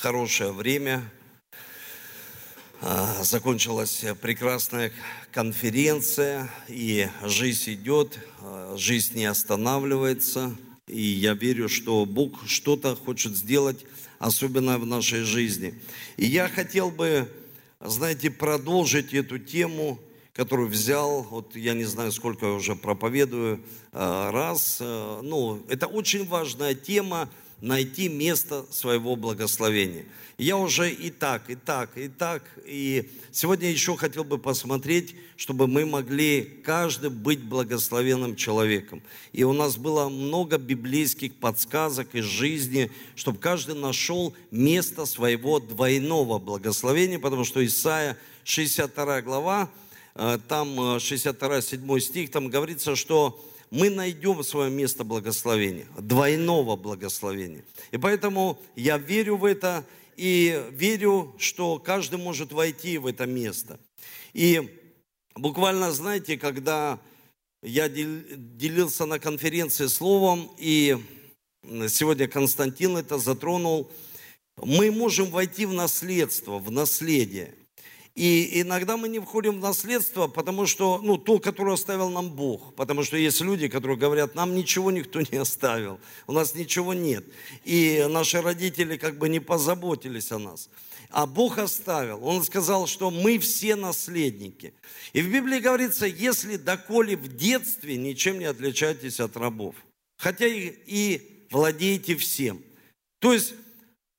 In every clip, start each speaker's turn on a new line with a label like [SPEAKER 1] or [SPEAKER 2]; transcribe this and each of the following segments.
[SPEAKER 1] хорошее время. А, закончилась прекрасная конференция, и жизнь идет, а, жизнь не останавливается. И я верю, что Бог что-то хочет сделать особенное в нашей жизни. И я хотел бы, знаете, продолжить эту тему, которую взял, вот я не знаю, сколько я уже проповедую, а, раз. Ну, это очень важная тема, найти место своего благословения. Я уже и так, и так, и так. И сегодня еще хотел бы посмотреть, чтобы мы могли каждый быть благословенным человеком. И у нас было много библейских подсказок из жизни, чтобы каждый нашел место своего двойного благословения, потому что Исаия 62 глава, э, там 62 7 стих, там говорится, что мы найдем свое место благословения, двойного благословения. И поэтому я верю в это и верю, что каждый может войти в это место. И буквально, знаете, когда я делился на конференции словом, и сегодня Константин это затронул, мы можем войти в наследство, в наследие. И иногда мы не входим в наследство, потому что, ну, то, которое оставил нам Бог. Потому что есть люди, которые говорят, нам ничего никто не оставил, у нас ничего нет. И наши родители как бы не позаботились о нас. А Бог оставил. Он сказал, что мы все наследники. И в Библии говорится, если доколе в детстве ничем не отличаетесь от рабов. Хотя и, и владеете всем. То есть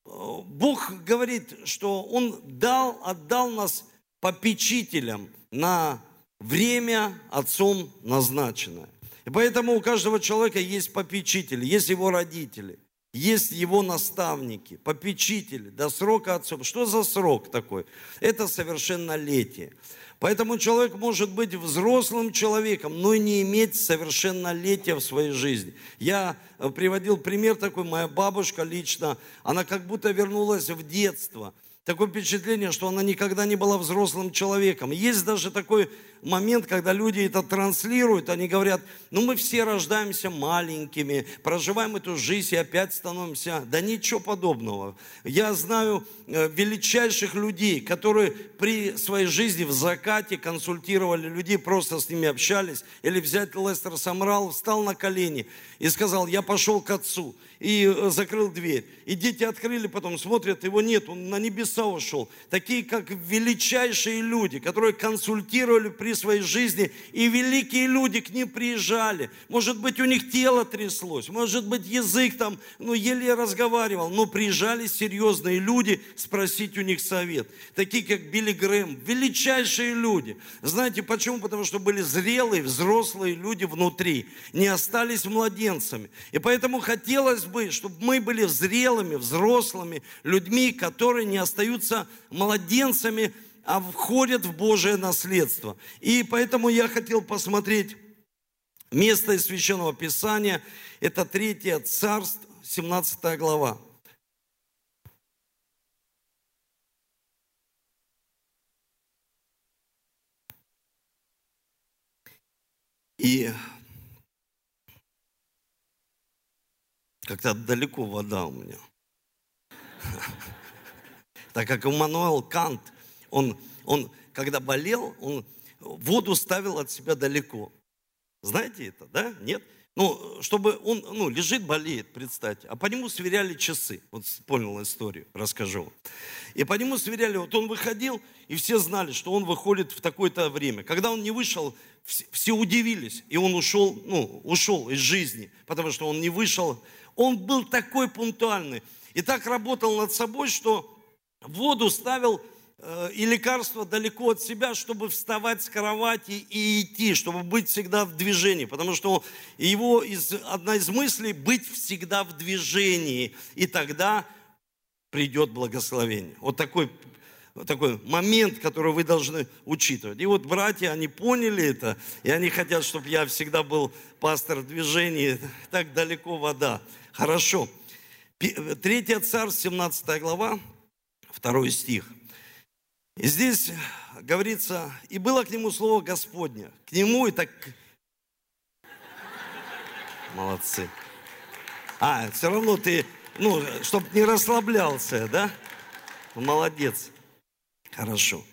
[SPEAKER 1] Бог говорит, что Он дал, отдал нас попечителям на время Отцом назначенное. И поэтому у каждого человека есть попечители, есть его родители, есть его наставники, попечители до срока отцом. Что за срок такой? Это совершеннолетие. Поэтому человек может быть взрослым человеком, но не иметь совершеннолетия в своей жизни. Я э, приводил пример такой, моя бабушка лично, она как будто вернулась в детство – такое впечатление, что она никогда не была взрослым человеком. Есть даже такой момент, когда люди это транслируют, они говорят, ну мы все рождаемся маленькими, проживаем эту жизнь и опять становимся. Да ничего подобного. Я знаю э, величайших людей, которые при своей жизни в закате консультировали людей, просто с ними общались. Или взять Лестер Самрал, встал на колени и сказал, я пошел к отцу и э, закрыл дверь. И дети открыли, потом смотрят, его нет, он на небеса ушел. Такие, как величайшие люди, которые консультировали при своей жизни, и великие люди к ним приезжали. Может быть, у них тело тряслось, может быть, язык там, ну, еле разговаривал, но приезжали серьезные люди спросить у них совет. Такие, как Билли Грэм, величайшие люди. Знаете почему? Потому что были зрелые, взрослые люди внутри, не остались младенцами. И поэтому хотелось бы, чтобы мы были зрелыми, взрослыми людьми, которые не остаются младенцами, а входят в Божие наследство. И поэтому я хотел посмотреть место из Священного Писания. Это 3 Царство, 17 глава. И Как-то далеко вода у меня. Так как Иммануэл Кант, он, он когда болел, он воду ставил от себя далеко. Знаете это, да? Нет? Ну, чтобы он, ну, лежит, болеет, представьте. А по нему сверяли часы. Вот понял историю, расскажу. И по нему сверяли, вот он выходил, и все знали, что он выходит в такое-то время. Когда он не вышел, все удивились, и он ушел, ну, ушел из жизни, потому что он не вышел он был такой пунктуальный и так работал над собой, что воду ставил э, и лекарства далеко от себя, чтобы вставать с кровати и идти, чтобы быть всегда в движении. Потому что его из, одна из мыслей – быть всегда в движении. И тогда придет благословение. Вот такой, такой момент, который вы должны учитывать. И вот братья, они поняли это, и они хотят, чтобы я всегда был пастор в движении. Так далеко вода. Хорошо. Третья царь, 17 глава, второй стих. И здесь говорится, и было к нему слово Господня. К нему и так... Молодцы. А, все равно ты, ну, чтобы не расслаблялся, да? Молодец. Хорошо.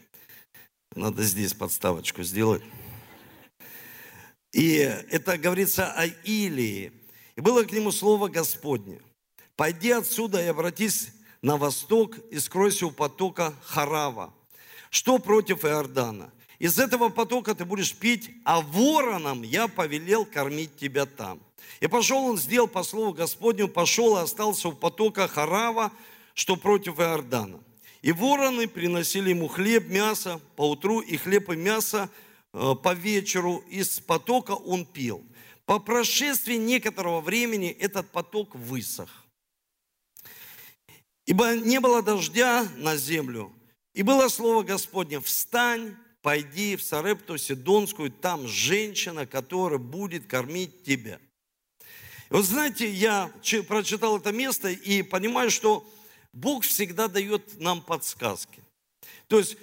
[SPEAKER 1] Надо здесь подставочку сделать. И это говорится о Илии. И было к нему слово Господне. Пойди отсюда и обратись на восток и скройся у потока Харава. Что против Иордана? Из этого потока ты будешь пить, а вороном я повелел кормить тебя там. И пошел он, сделал по слову Господню, пошел и остался у потока Харава, что против Иордана. И вороны приносили ему хлеб, мясо по утру, и хлеб и мясо э, по вечеру. Из потока он пил. По прошествии некоторого времени этот поток высох. Ибо не было дождя на землю. И было слово Господне, встань, пойди в Сарепту Сидонскую, там женщина, которая будет кормить тебя. И вот знаете, я прочитал это место и понимаю, что Бог всегда дает нам подсказки. То есть,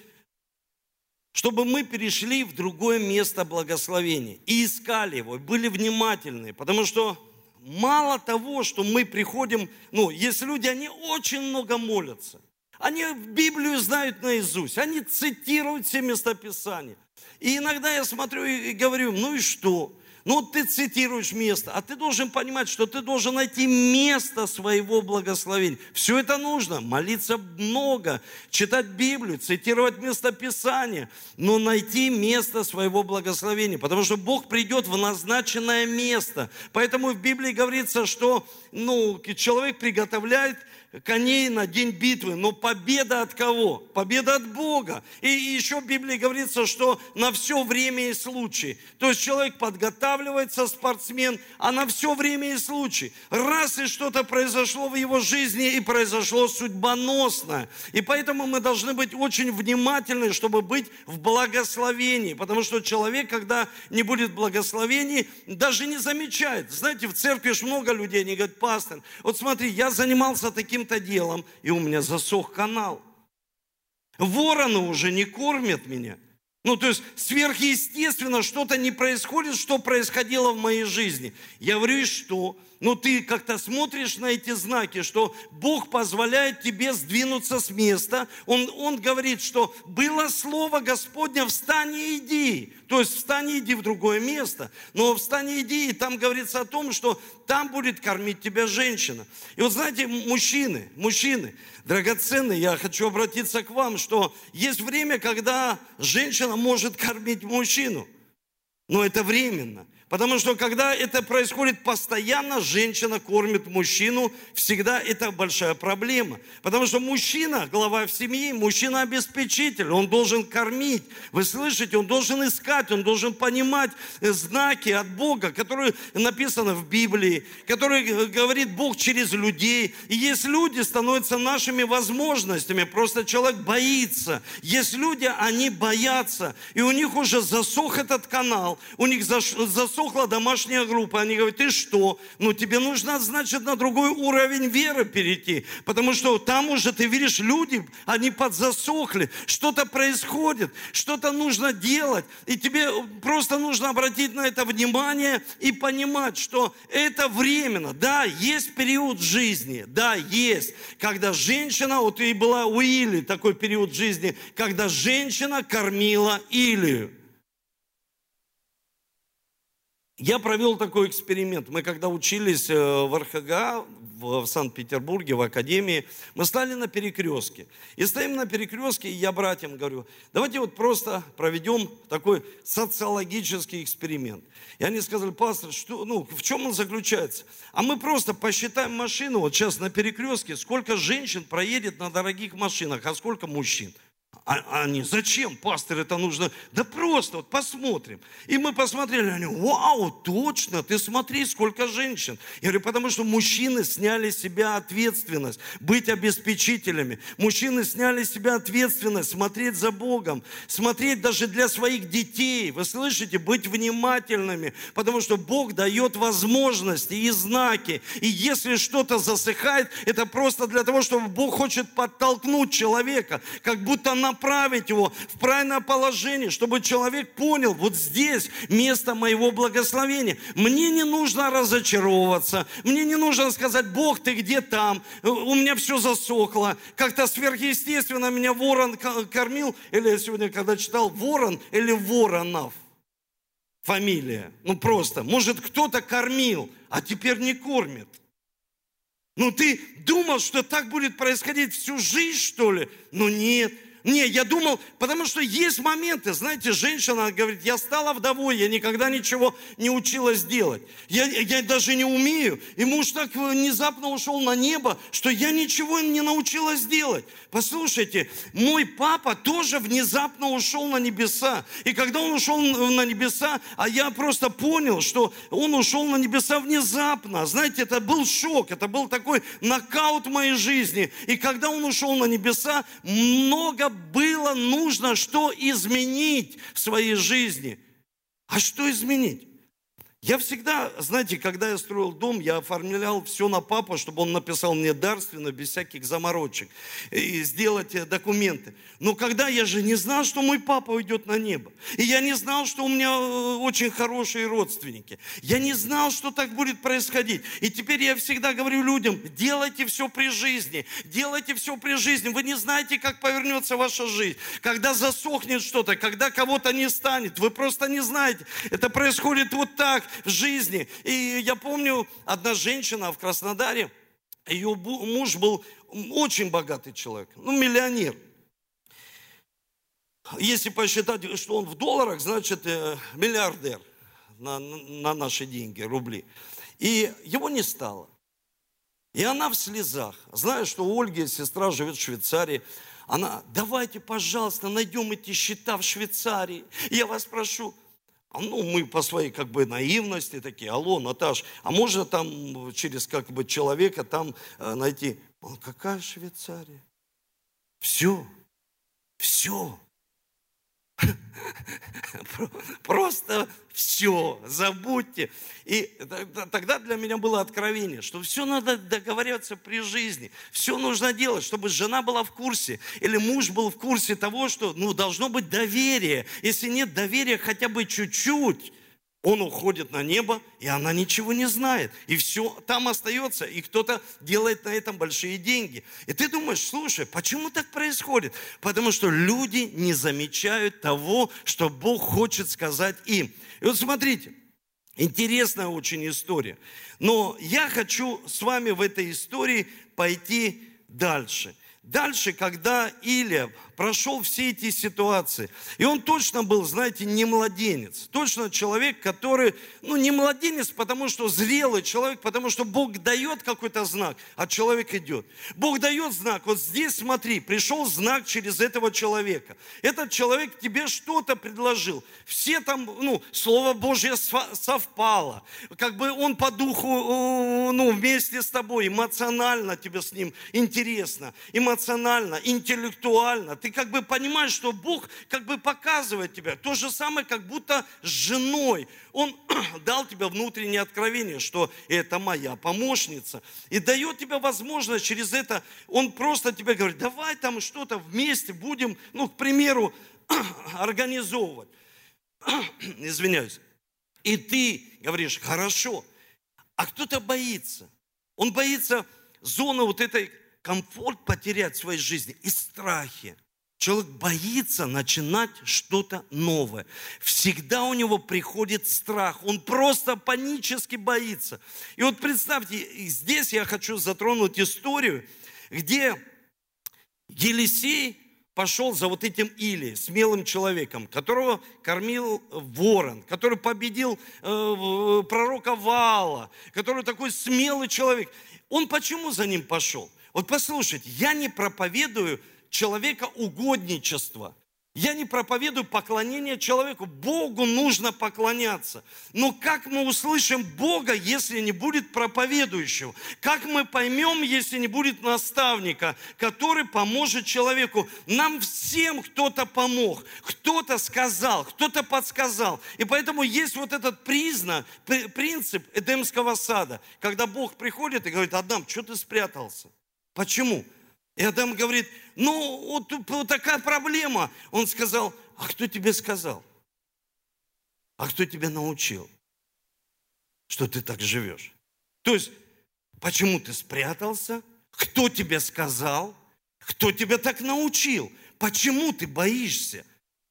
[SPEAKER 1] чтобы мы перешли в другое место благословения и искали его, были внимательны, потому что мало того, что мы приходим, ну, есть люди, они очень много молятся, они Библию знают наизусть, они цитируют все местописания. И иногда я смотрю и говорю, ну и что? Ну, ты цитируешь место, а ты должен понимать, что ты должен найти место своего благословения. Все это нужно. Молиться много, читать Библию, цитировать местописание, но найти место своего благословения. Потому что Бог придет в назначенное место. Поэтому в Библии говорится, что ну, человек приготовляет коней на день битвы. Но победа от кого? Победа от Бога. И еще в Библии говорится, что на все время и случай. То есть человек подготавливается, спортсмен, а на все время и случай. Раз и что-то произошло в его жизни, и произошло судьбоносное. И поэтому мы должны быть очень внимательны, чтобы быть в благословении. Потому что человек, когда не будет благословений, даже не замечает. Знаете, в церкви же много людей, они говорят, пастор, вот смотри, я занимался таким каким-то делом, и у меня засох канал. Вороны уже не кормят меня. Ну, то есть сверхъестественно что-то не происходит, что происходило в моей жизни. Я говорю, что? Ну, ты как-то смотришь на эти знаки, что Бог позволяет тебе сдвинуться с места. Он, он говорит, что было слово Господня, встань и иди. То есть встань и иди в другое место. Но встань и иди, и там говорится о том, что там будет кормить тебя женщина. И вот знаете, мужчины, мужчины, драгоценные, я хочу обратиться к вам, что есть время, когда женщина может кормить мужчину. Но это временно. Потому что когда это происходит постоянно, женщина кормит мужчину, всегда это большая проблема. Потому что мужчина, глава в семье, мужчина обеспечитель, он должен кормить. Вы слышите, он должен искать, он должен понимать знаки от Бога, которые написаны в Библии, которые говорит Бог через людей. И есть люди, становятся нашими возможностями, просто человек боится. Есть люди, они боятся, и у них уже засох этот канал, у них засох засохла домашняя группа. Они говорят, ты что? Ну, тебе нужно, значит, на другой уровень веры перейти. Потому что там уже, ты видишь, люди, они подзасохли. Что-то происходит, что-то нужно делать. И тебе просто нужно обратить на это внимание и понимать, что это временно. Да, есть период жизни. Да, есть. Когда женщина, вот и была у Или такой период жизни, когда женщина кормила Илию. Я провел такой эксперимент. Мы когда учились э, в РХГ, в Санкт-Петербурге, в Академии, мы стали на перекрестке. И стоим на перекрестке, и я братьям говорю, давайте вот просто проведем такой социологический эксперимент. И они сказали, пастор, что, ну, в чем он заключается? А мы просто посчитаем машину, вот сейчас на перекрестке, сколько женщин проедет на дорогих машинах, а сколько мужчин. А они, зачем, пастор, это нужно? Да просто, вот посмотрим. И мы посмотрели, они, вау, точно, ты смотри, сколько женщин. Я говорю, потому что мужчины сняли с себя ответственность, быть обеспечителями. Мужчины сняли с себя ответственность, смотреть за Богом, смотреть даже для своих детей. Вы слышите, быть внимательными, потому что Бог дает возможности и знаки. И если что-то засыхает, это просто для того, чтобы Бог хочет подтолкнуть человека, как будто на направить его в правильное положение, чтобы человек понял, вот здесь место моего благословения. Мне не нужно разочаровываться, мне не нужно сказать, Бог, ты где там, у меня все засохло, как-то сверхъестественно меня ворон кормил, или я сегодня когда читал, ворон или воронов фамилия. Ну просто, может кто-то кормил, а теперь не кормит. Ну ты думал, что так будет происходить всю жизнь, что ли? Ну нет. Не, я думал, потому что есть моменты, знаете, женщина говорит, я стала вдовой, я никогда ничего не училась делать. Я, я даже не умею. И муж так внезапно ушел на небо, что я ничего не научилась делать. Послушайте, мой папа тоже внезапно ушел на небеса. И когда он ушел на небеса, а я просто понял, что он ушел на небеса внезапно. Знаете, это был шок, это был такой нокаут моей жизни. И когда он ушел на небеса, много было нужно что изменить в своей жизни. А что изменить? Я всегда, знаете, когда я строил дом, я оформлял все на папу, чтобы он написал мне дарственно, без всяких заморочек, и сделать э, документы. Но когда я же не знал, что мой папа уйдет на небо, и я не знал, что у меня э, очень хорошие родственники, я не знал, что так будет происходить. И теперь я всегда говорю людям, делайте все при жизни, делайте все при жизни. Вы не знаете, как повернется ваша жизнь, когда засохнет что-то, когда кого-то не станет, вы просто не знаете. Это происходит вот так, в жизни. И я помню, одна женщина в Краснодаре, ее муж был очень богатый человек, ну, миллионер. Если посчитать, что он в долларах, значит, э, миллиардер на, на наши деньги, рубли. И его не стало. И она в слезах. Знаю, что Ольга, сестра, живет в Швейцарии. Она, давайте, пожалуйста, найдем эти счета в Швейцарии. Я вас прошу, ну, мы по своей как бы наивности такие, алло, Наташ, а можно там через как бы человека там э, найти? Он, какая Швейцария? Все, все. Просто все, забудьте. И тогда для меня было откровение, что все надо договариваться при жизни. Все нужно делать, чтобы жена была в курсе или муж был в курсе того, что ну, должно быть доверие. Если нет доверия хотя бы чуть-чуть, он уходит на небо, и она ничего не знает. И все там остается, и кто-то делает на этом большие деньги. И ты думаешь, слушай, почему так происходит? Потому что люди не замечают того, что Бог хочет сказать им. И вот смотрите, интересная очень история. Но я хочу с вами в этой истории пойти дальше. Дальше, когда Илия прошел все эти ситуации. И он точно был, знаете, не младенец. Точно человек, который, ну, не младенец, потому что зрелый человек, потому что Бог дает какой-то знак, а человек идет. Бог дает знак. Вот здесь, смотри, пришел знак через этого человека. Этот человек тебе что-то предложил. Все там, ну, Слово Божье совпало. Как бы он по духу, ну, вместе с тобой, эмоционально тебе с ним интересно, эмоционально, интеллектуально ты как бы понимаешь, что Бог как бы показывает тебя. То же самое, как будто с женой. Он дал тебе внутреннее откровение, что это моя помощница. И дает тебе возможность через это, он просто тебе говорит, давай там что-то вместе будем, ну, к примеру, организовывать. Извиняюсь. И ты говоришь, хорошо. А кто-то боится. Он боится зоны вот этой комфорт потерять в своей жизни и страхи. Человек боится начинать что-то новое. Всегда у него приходит страх. Он просто панически боится. И вот представьте, здесь я хочу затронуть историю, где Елисей пошел за вот этим Или, смелым человеком, которого кормил ворон, который победил э, пророка Вала, который такой смелый человек. Он почему за ним пошел? Вот послушайте, я не проповедую человека угодничества. Я не проповедую поклонение человеку. Богу нужно поклоняться. Но как мы услышим Бога, если не будет проповедующего? Как мы поймем, если не будет наставника, который поможет человеку? Нам всем кто-то помог, кто-то сказал, кто-то подсказал. И поэтому есть вот этот признак, принцип Эдемского сада, когда Бог приходит и говорит, Адам, что ты спрятался? Почему? И Адам говорит, ну вот, вот такая проблема. Он сказал, а кто тебе сказал? А кто тебя научил, что ты так живешь? То есть, почему ты спрятался? Кто тебе сказал? Кто тебя так научил? Почему ты боишься?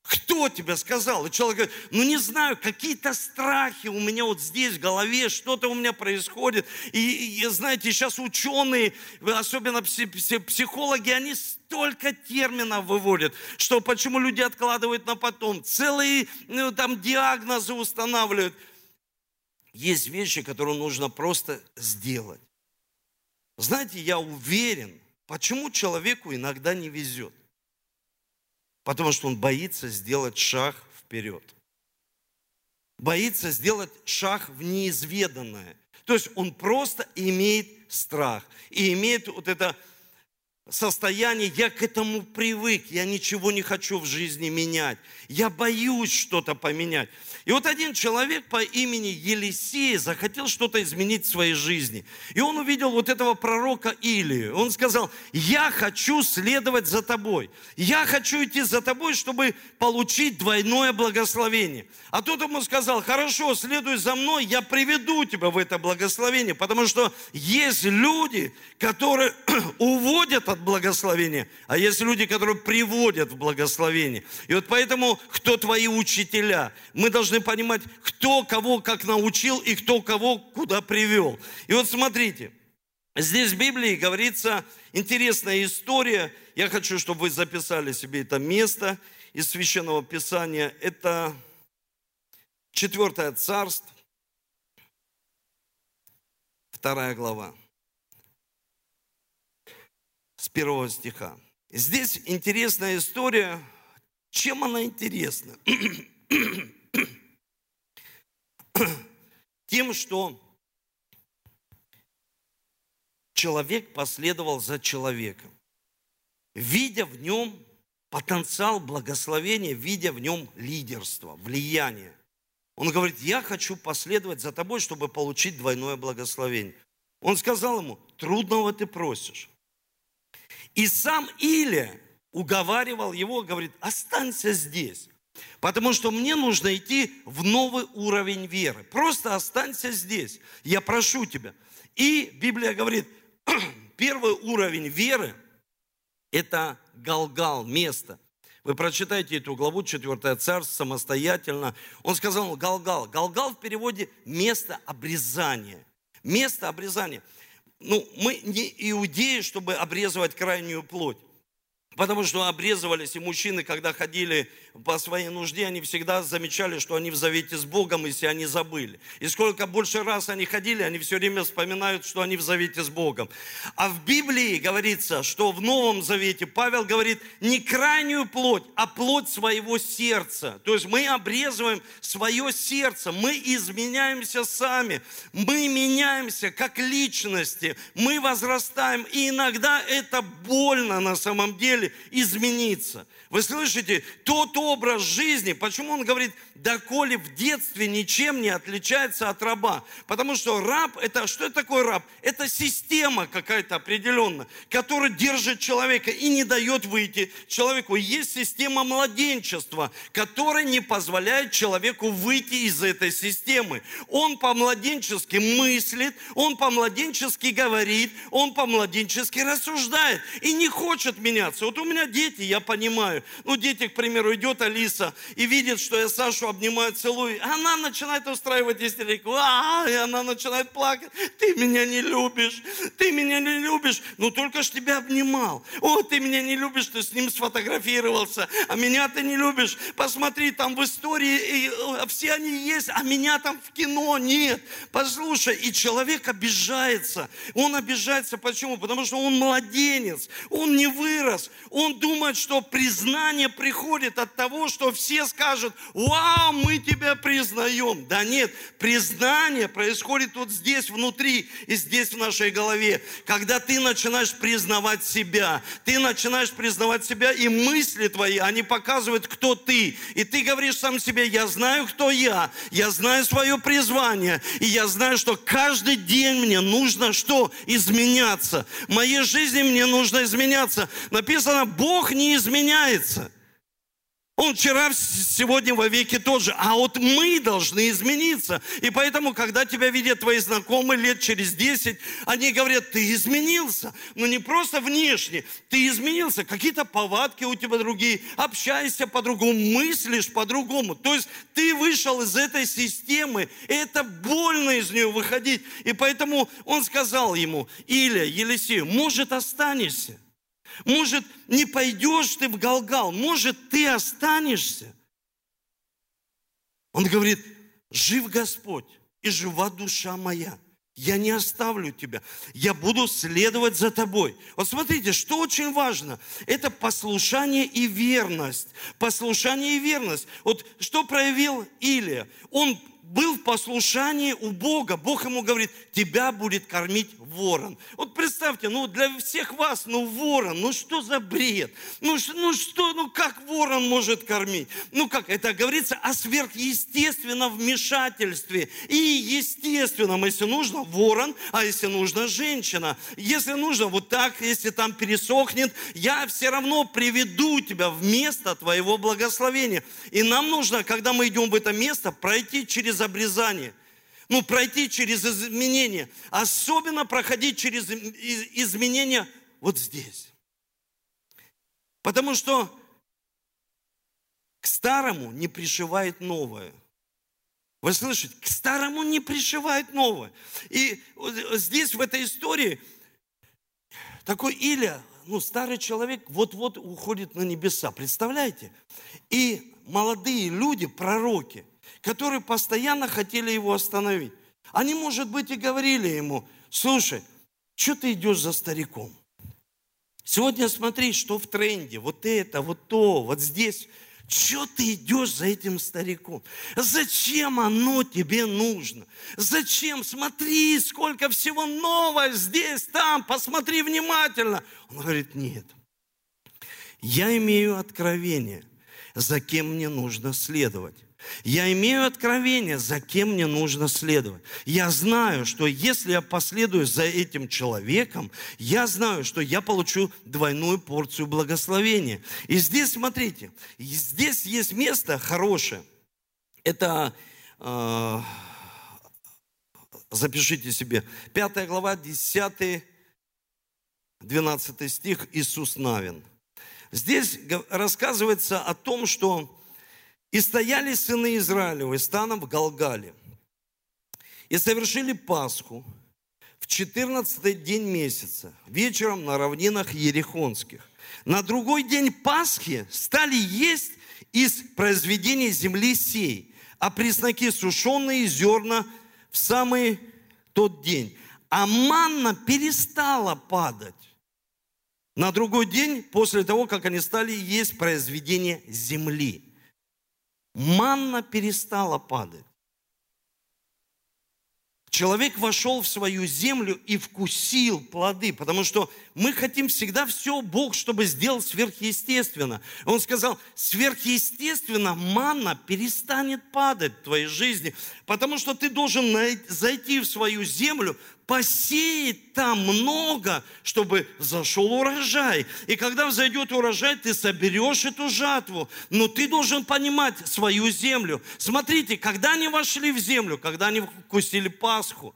[SPEAKER 1] Кто тебе сказал? И человек говорит, ну не знаю, какие-то страхи у меня вот здесь в голове, что-то у меня происходит. И, и знаете, сейчас ученые, особенно психологи, они столько терминов выводят, что почему люди откладывают на потом, целые ну, там диагнозы устанавливают. Есть вещи, которые нужно просто сделать. Знаете, я уверен, почему человеку иногда не везет. Потому что он боится сделать шаг вперед. Боится сделать шаг в неизведанное. То есть он просто имеет страх и имеет вот это состояние, я к этому привык, я ничего не хочу в жизни менять, я боюсь что-то поменять. И вот один человек по имени Елисей захотел что-то изменить в своей жизни. И он увидел вот этого пророка Илию. Он сказал, я хочу следовать за тобой. Я хочу идти за тобой, чтобы получить двойное благословение. А тот ему сказал, хорошо, следуй за мной, я приведу тебя в это благословение. Потому что есть люди, которые уводят от благословения, а есть люди, которые приводят в благословение. И вот поэтому, кто твои учителя? Мы должны понимать, кто кого как научил и кто кого куда привел. И вот смотрите, здесь в Библии говорится интересная история. Я хочу, чтобы вы записали себе это место из Священного Писания. Это Четвертое царство, вторая глава с первого стиха. Здесь интересная история. Чем она интересна? Тем, что человек последовал за человеком, видя в нем потенциал благословения, видя в нем лидерство, влияние. Он говорит, я хочу последовать за тобой, чтобы получить двойное благословение. Он сказал ему, трудного ты просишь. И сам Илия уговаривал его, говорит, останься здесь. Потому что мне нужно идти в новый уровень веры. Просто останься здесь. Я прошу тебя. И Библия говорит, первый уровень веры – это Галгал, место. Вы прочитайте эту главу, 4 царство, самостоятельно. Он сказал Галгал. Галгал в переводе место обрезания. Место обрезания ну, мы не иудеи, чтобы обрезывать крайнюю плоть. Потому что обрезывались и мужчины, когда ходили по своей нужде, они всегда замечали, что они в завете с Богом, если они забыли. И сколько больше раз они ходили, они все время вспоминают, что они в завете с Богом. А в Библии говорится, что в Новом Завете Павел говорит не крайнюю плоть, а плоть своего сердца. То есть мы обрезываем свое сердце, мы изменяемся сами, мы меняемся как личности, мы возрастаем. И иногда это больно на самом деле, измениться. Вы слышите, тот образ жизни, почему он говорит, доколе в детстве ничем не отличается от раба. Потому что раб, это что это такое раб? Это система какая-то определенная, которая держит человека и не дает выйти человеку. Есть система младенчества, которая не позволяет человеку выйти из этой системы. Он по-младенчески мыслит, он по-младенчески говорит, он по-младенчески рассуждает и не хочет меняться. Вот у меня дети, я понимаю. Ну, дети, к примеру, идет Алиса и видит, что я Сашу обнимаю, целую. Она начинает устраивать истерику. А, и она начинает плакать. Ты меня не любишь. Ты меня не любишь. Ну, только ж тебя обнимал. О, ты меня не любишь, ты с ним сфотографировался. А меня ты не любишь. Посмотри, там в истории и, э, все они есть, а меня там в кино нет. Послушай, и человек обижается. Он обижается почему? Потому что он младенец. Он не вырос. Он думает, что признание приходит от того, что все скажут, вау, мы тебя признаем. Да нет, признание происходит вот здесь внутри и здесь в нашей голове. Когда ты начинаешь признавать себя, ты начинаешь признавать себя, и мысли твои, они показывают, кто ты. И ты говоришь сам себе, я знаю, кто я, я знаю свое призвание, и я знаю, что каждый день мне нужно что? Изменяться. В моей жизни мне нужно изменяться. Написано, Бог не изменяется. Он вчера, сегодня, во веки тот же. А вот мы должны измениться. И поэтому, когда тебя видят твои знакомые лет через 10, они говорят, ты изменился. Но не просто внешне, ты изменился. Какие-то повадки у тебя другие. Общаешься по-другому, мыслишь по-другому. То есть ты вышел из этой системы. И это больно из нее выходить. И поэтому он сказал ему, Илья, Елисею, может останешься. Может, не пойдешь ты в Галгал, может, ты останешься. Он говорит, жив Господь и жива душа моя. Я не оставлю тебя. Я буду следовать за тобой. Вот смотрите, что очень важно. Это послушание и верность. Послушание и верность. Вот что проявил Илия? Он был в послушании у Бога. Бог ему говорит, тебя будет кормить ворон. Вот представьте, ну для всех вас, ну ворон, ну что за бред? Ну, ну что, ну как ворон может кормить? Ну как, это говорится о сверхъестественном вмешательстве. И естественном, если нужно, ворон, а если нужно, женщина. Если нужно, вот так, если там пересохнет, я все равно приведу тебя в место твоего благословения. И нам нужно, когда мы идем в это место, пройти через обрезание – ну, пройти через изменения. Особенно проходить через изменения вот здесь. Потому что к старому не пришивает новое. Вы слышите? К старому не пришивает новое. И здесь, в этой истории, такой Иля, ну, старый человек, вот-вот уходит на небеса. Представляете? И молодые люди, пророки – которые постоянно хотели его остановить. Они, может быть, и говорили ему, слушай, что ты идешь за стариком? Сегодня смотри, что в тренде, вот это, вот то, вот здесь. Что ты идешь за этим стариком? Зачем оно тебе нужно? Зачем? Смотри, сколько всего нового здесь, там, посмотри внимательно. Он говорит, нет. Я имею откровение, за кем мне нужно следовать. Я имею откровение, за кем мне нужно следовать. Я знаю, что если я последую за этим человеком, я знаю, что я получу двойную порцию благословения. И здесь, смотрите, здесь есть место хорошее. Это, э, запишите себе, 5 глава, 10, 12 стих, Иисус Навин. Здесь рассказывается о том, что и стояли сыны Израилевы станом в Галгале. И совершили Пасху в 14 день месяца, вечером на равнинах Ерехонских. На другой день Пасхи стали есть из произведений земли сей, а пресноки сушеные зерна в самый тот день. А манна перестала падать. На другой день, после того, как они стали есть произведения земли манна перестала падать. Человек вошел в свою землю и вкусил плоды, потому что мы хотим всегда все Бог, чтобы сделал сверхъестественно. Он сказал, сверхъестественно манна перестанет падать в твоей жизни, потому что ты должен зайти в свою землю, посеять там много, чтобы зашел урожай. И когда взойдет урожай, ты соберешь эту жатву. Но ты должен понимать свою землю. Смотрите, когда они вошли в землю, когда они вкусили Пасху,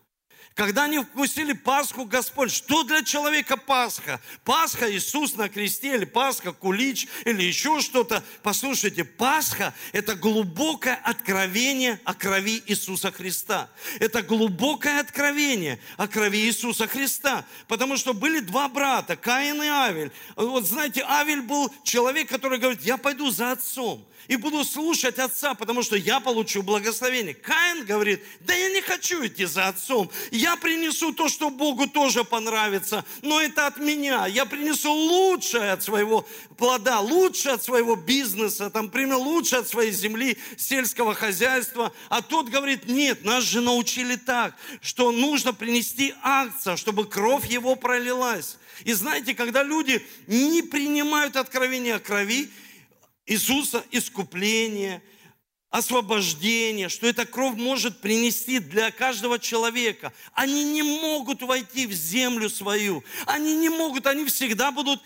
[SPEAKER 1] когда они вкусили Пасху Господь, что для человека Пасха? Пасха Иисус на кресте, или Пасха кулич, или еще что-то. Послушайте, Пасха – это глубокое откровение о крови Иисуса Христа. Это глубокое откровение о крови Иисуса Христа. Потому что были два брата, Каин и Авель. Вот знаете, Авель был человек, который говорит, я пойду за отцом и буду слушать отца, потому что я получу благословение. Каин говорит, да я не хочу идти за отцом, я принесу то, что Богу тоже понравится, но это от меня. Я принесу лучшее от своего плода, лучшее от своего бизнеса, там, пример, лучше от своей земли, сельского хозяйства. А тот говорит, нет, нас же научили так, что нужно принести акция, чтобы кровь его пролилась. И знаете, когда люди не принимают откровения о крови, Иисуса искупление, освобождение, что эта кровь может принести для каждого человека. Они не могут войти в землю свою. Они не могут, они всегда будут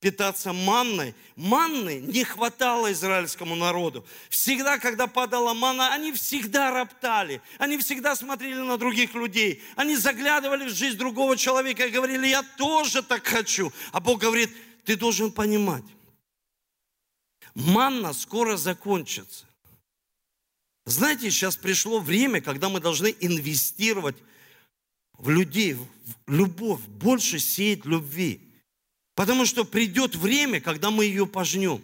[SPEAKER 1] питаться манной. Манны не хватало израильскому народу. Всегда, когда падала манна, они всегда роптали. Они всегда смотрели на других людей. Они заглядывали в жизнь другого человека и говорили, я тоже так хочу. А Бог говорит, ты должен понимать, манна скоро закончится. Знаете, сейчас пришло время, когда мы должны инвестировать в людей, в любовь, больше сеять любви. Потому что придет время, когда мы ее пожнем.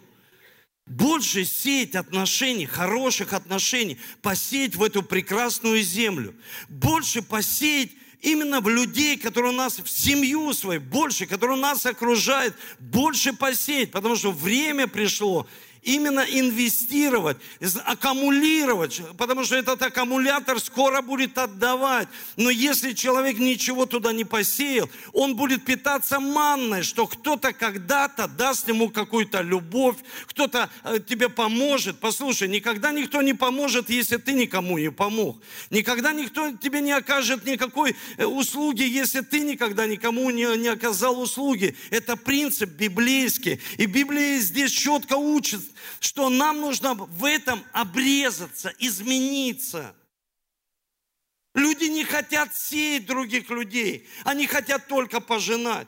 [SPEAKER 1] Больше сеять отношений, хороших отношений, посеять в эту прекрасную землю. Больше посеять именно в людей, которые у нас в семью свою, больше, которые нас окружают, больше посеять, потому что время пришло, именно инвестировать, аккумулировать, потому что этот аккумулятор скоро будет отдавать. Но если человек ничего туда не посеял, он будет питаться манной, что кто-то когда-то даст ему какую-то любовь, кто-то э, тебе поможет. Послушай, никогда никто не поможет, если ты никому не помог. Никогда никто тебе не окажет никакой э, услуги, если ты никогда никому не, не оказал услуги. Это принцип библейский. И Библия здесь четко учит, что нам нужно в этом обрезаться, измениться. Люди не хотят сеять других людей, они хотят только пожинать.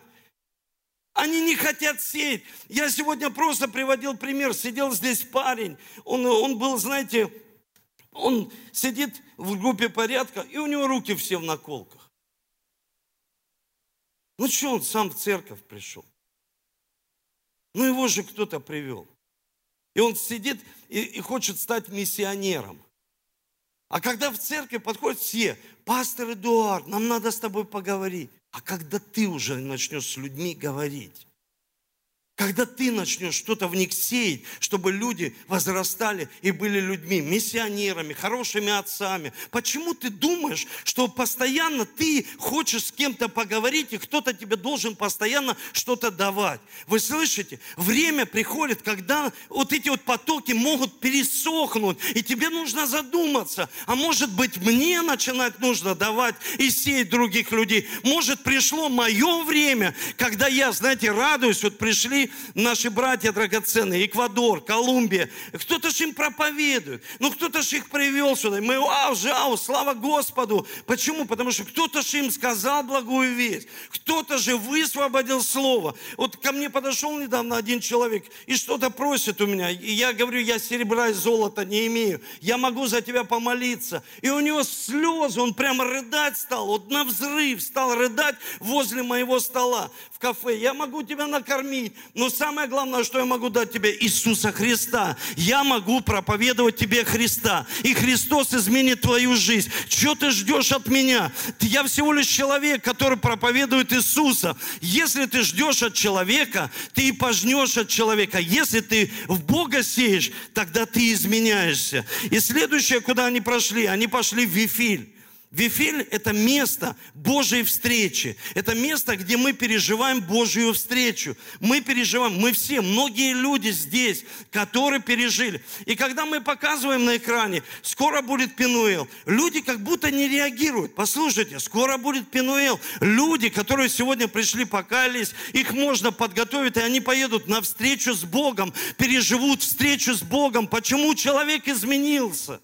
[SPEAKER 1] Они не хотят сеять. Я сегодня просто приводил пример. Сидел здесь парень. Он, он был, знаете, он сидит в группе порядка, и у него руки все в наколках. Ну что, он сам в церковь пришел. Ну его же кто-то привел. И он сидит и, и хочет стать миссионером. А когда в церковь подходят все, пастор Эдуард, нам надо с тобой поговорить. А когда ты уже начнешь с людьми говорить, когда ты начнешь что-то в них сеять, чтобы люди возрастали и были людьми, миссионерами, хорошими отцами. Почему ты думаешь, что постоянно ты хочешь с кем-то поговорить, и кто-то тебе должен постоянно что-то давать? Вы слышите? Время приходит, когда вот эти вот потоки могут пересохнуть, и тебе нужно задуматься. А может быть, мне начинать нужно давать и сеять других людей? Может, пришло мое время, когда я, знаете, радуюсь, вот пришли наши братья драгоценные, Эквадор, Колумбия, кто-то же им проповедует, ну кто-то же их привел сюда, мы, вау, жау, слава Господу. Почему? Потому что кто-то же им сказал благую весть, кто-то же высвободил слово. Вот ко мне подошел недавно один человек и что-то просит у меня, и я говорю, я серебра и золота не имею, я могу за тебя помолиться. И у него слезы, он прямо рыдать стал, вот на взрыв стал рыдать возле моего стола в кафе. Я могу тебя накормить, но самое главное, что я могу дать тебе, Иисуса Христа. Я могу проповедовать тебе Христа. И Христос изменит твою жизнь. Что ты ждешь от меня? Я всего лишь человек, который проповедует Иисуса. Если ты ждешь от человека, ты и пожнешь от человека. Если ты в Бога сеешь, тогда ты изменяешься. И следующее, куда они прошли, они пошли в Вифиль. Вифиль – это место Божьей встречи. Это место, где мы переживаем Божью встречу. Мы переживаем, мы все, многие люди здесь, которые пережили. И когда мы показываем на экране, скоро будет Пенуэл, люди как будто не реагируют. Послушайте, скоро будет Пенуэл. Люди, которые сегодня пришли, покаялись, их можно подготовить, и они поедут на встречу с Богом, переживут встречу с Богом. Почему человек изменился?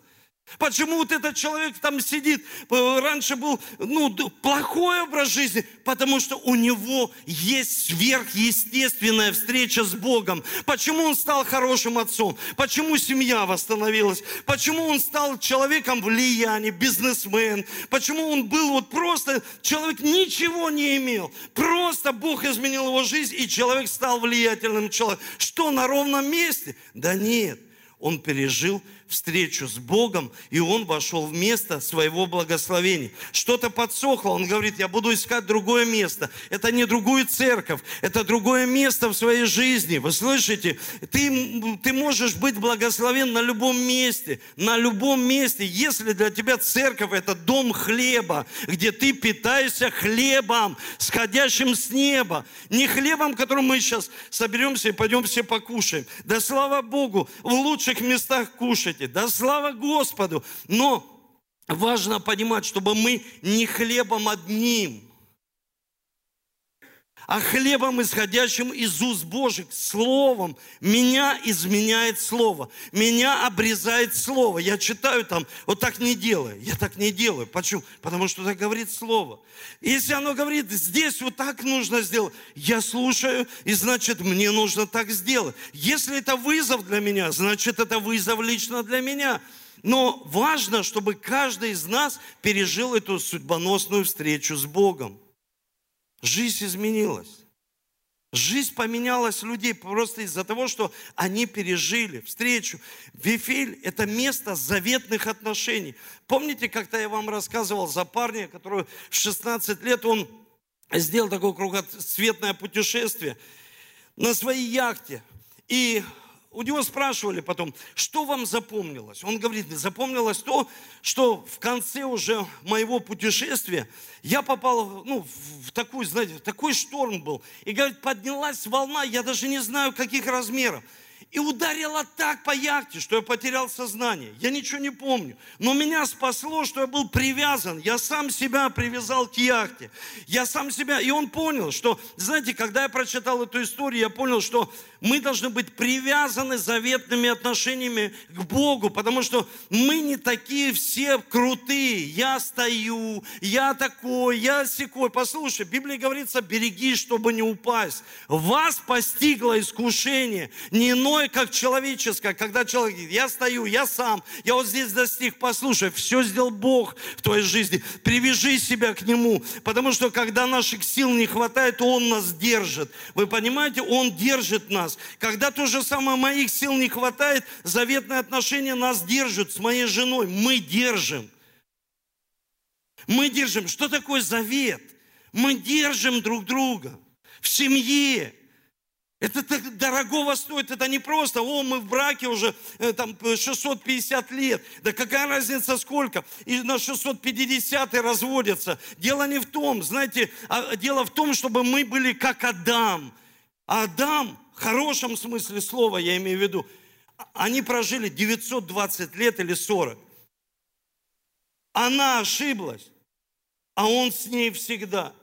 [SPEAKER 1] Почему вот этот человек там сидит, раньше был ну, плохой образ жизни? Потому что у него есть сверхъестественная встреча с Богом. Почему он стал хорошим отцом? Почему семья восстановилась? Почему он стал человеком влияния, бизнесмен? Почему он был вот просто, человек ничего не имел. Просто Бог изменил его жизнь, и человек стал влиятельным человеком. Что, на ровном месте? Да нет. он пережил встречу с Богом, и он вошел в место своего благословения. Что-то подсохло, он говорит, я буду искать другое место. Это не другую церковь, это другое место в своей жизни. Вы слышите? Ты, ты можешь быть благословен на любом месте, на любом месте, если для тебя церковь – это дом хлеба, где ты питаешься хлебом, сходящим с неба. Не хлебом, которым мы сейчас соберемся и пойдем все покушаем. Да слава Богу, в лучших местах кушайте. Да слава Господу. Но важно понимать, чтобы мы не хлебом одним, а хлебом, исходящим из уст Божьих, словом. Меня изменяет слово. Меня обрезает слово. Я читаю там, вот так не делаю. Я так не делаю. Почему? Потому что так говорит слово. Если оно говорит, здесь вот так нужно сделать, я слушаю, и значит, мне нужно так сделать. Если это вызов для меня, значит, это вызов лично для меня. Но важно, чтобы каждый из нас пережил эту судьбоносную встречу с Богом. Жизнь изменилась. Жизнь поменялась людей просто из-за того, что они пережили встречу. Вифиль – это место заветных отношений. Помните, как-то я вам рассказывал за парня, который в 16 лет, он сделал такое кругосветное путешествие на своей яхте. И у него спрашивали потом, что вам запомнилось? Он говорит, запомнилось то, что в конце уже моего путешествия я попал ну, в такой, знаете, такой шторм был. И говорит, поднялась волна, я даже не знаю, каких размеров. И ударила так по яхте, что я потерял сознание. Я ничего не помню. Но меня спасло, что я был привязан. Я сам себя привязал к яхте. Я сам себя... И он понял, что, знаете, когда я прочитал эту историю, я понял, что мы должны быть привязаны заветными отношениями к Богу, потому что мы не такие все крутые. Я стою, я такой, я секой. Послушай, в Библии говорится, береги, чтобы не упасть. Вас постигло искушение, не иное, как человеческое, когда человек говорит, я стою, я сам, я вот здесь достиг. Послушай, все сделал Бог в твоей жизни. Привяжи себя к Нему, потому что когда наших сил не хватает, Он нас держит. Вы понимаете, Он держит нас нас. Когда то же самое моих сил не хватает, заветные отношения нас держат с моей женой. Мы держим. Мы держим. Что такое завет? Мы держим друг друга в семье. Это так дорогого стоит, это не просто, о, мы в браке уже э, там 650 лет. Да какая разница сколько? И на 650 разводятся. Дело не в том, знаете, а дело в том, чтобы мы были как Адам. Адам в хорошем смысле слова, я имею в виду, они прожили 920 лет или 40. Она ошиблась, а он с ней всегда –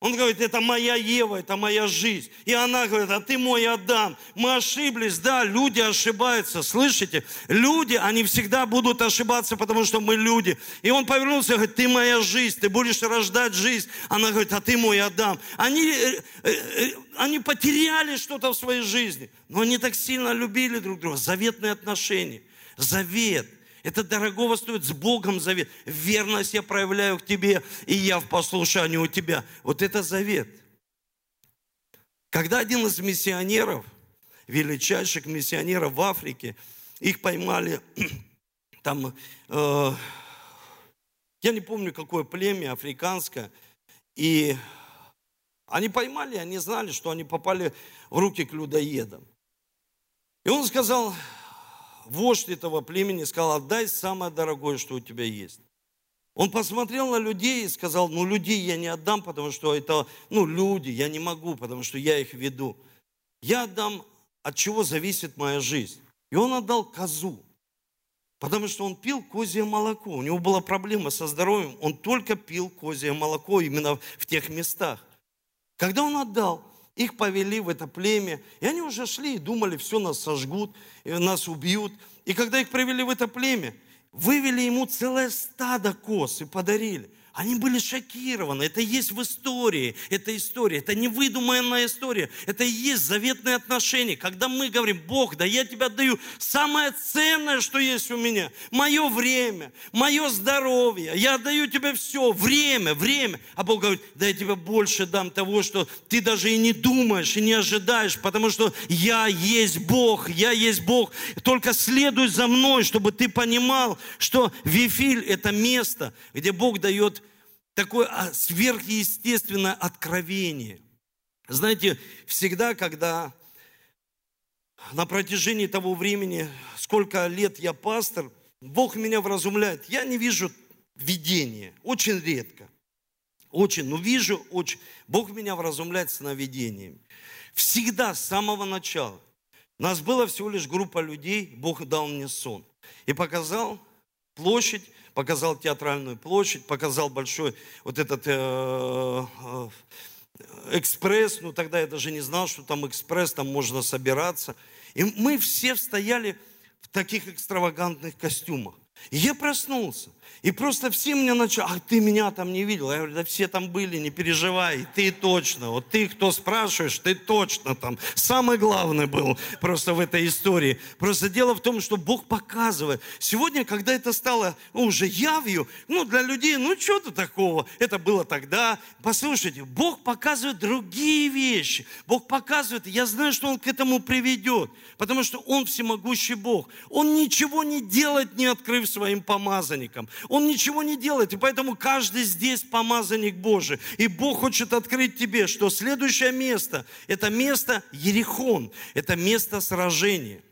[SPEAKER 1] он говорит, это моя Ева, это моя жизнь. И она говорит, а ты мой Адам. Мы ошиблись, да, люди ошибаются, слышите? Люди, они всегда будут ошибаться, потому что мы люди. И он повернулся и говорит, ты моя жизнь, ты будешь рождать жизнь. Она говорит, а ты мой Адам. Они, э, э, э, они потеряли что-то в своей жизни, но они так сильно любили друг друга. Заветные отношения, завет – это дорогого стоит с Богом завет. Верность я проявляю к тебе, и я в послушании у тебя. Вот это завет. Когда один из миссионеров, величайших миссионеров в Африке, их поймали там, э, я не помню, какое племя, африканское, и они поймали, они знали, что они попали в руки к людоедам. И он сказал, вождь этого племени сказал, отдай самое дорогое, что у тебя есть. Он посмотрел на людей и сказал, ну людей я не отдам, потому что это, ну люди, я не могу, потому что я их веду. Я отдам, от чего зависит моя жизнь. И он отдал козу, потому что он пил козье молоко. У него была проблема со здоровьем, он только пил козье молоко именно в тех местах. Когда он отдал, их повели в это племя, и они уже шли и думали, все, нас сожгут, нас убьют. И когда их привели в это племя, вывели ему целое стадо коз и подарили. Они были шокированы. Это есть в истории. Это история. Это не выдуманная история. Это и есть заветные отношения. Когда мы говорим, Бог, да я тебе даю самое ценное, что есть у меня. Мое время, мое здоровье. Я отдаю тебе все. Время, время. А Бог говорит, да я тебе больше дам того, что ты даже и не думаешь, и не ожидаешь. Потому что я есть Бог. Я есть Бог. Только следуй за мной, чтобы ты понимал, что Вифиль – это место, где Бог дает такое а, сверхъестественное откровение. Знаете, всегда, когда на протяжении того времени, сколько лет я пастор, Бог меня вразумляет. Я не вижу видения, очень редко. Очень, но вижу очень. Бог меня вразумляет сновидениями. Всегда, с самого начала. Нас было всего лишь группа людей, Бог дал мне сон. И показал площадь, показал театральную площадь, показал большой вот этот э, э, экспресс, ну тогда я даже не знал, что там экспресс, там можно собираться. И мы все стояли в таких экстравагантных костюмах. И я проснулся. И просто все мне начали, а ты меня там не видел? Я говорю, да все там были, не переживай, ты точно. Вот ты, кто спрашиваешь, ты точно там. Самый главный был просто в этой истории. Просто дело в том, что Бог показывает. Сегодня, когда это стало ну, уже явью, ну, для людей, ну, что-то такого. Это было тогда. Послушайте, Бог показывает другие вещи. Бог показывает, я знаю, что Он к этому приведет. Потому что Он всемогущий Бог. Он ничего не делает, не открыв своим помазанникам. Он ничего не делает. И поэтому каждый здесь помазанник Божий. И Бог хочет открыть тебе, что следующее место, это место Ерихон, это место сражения.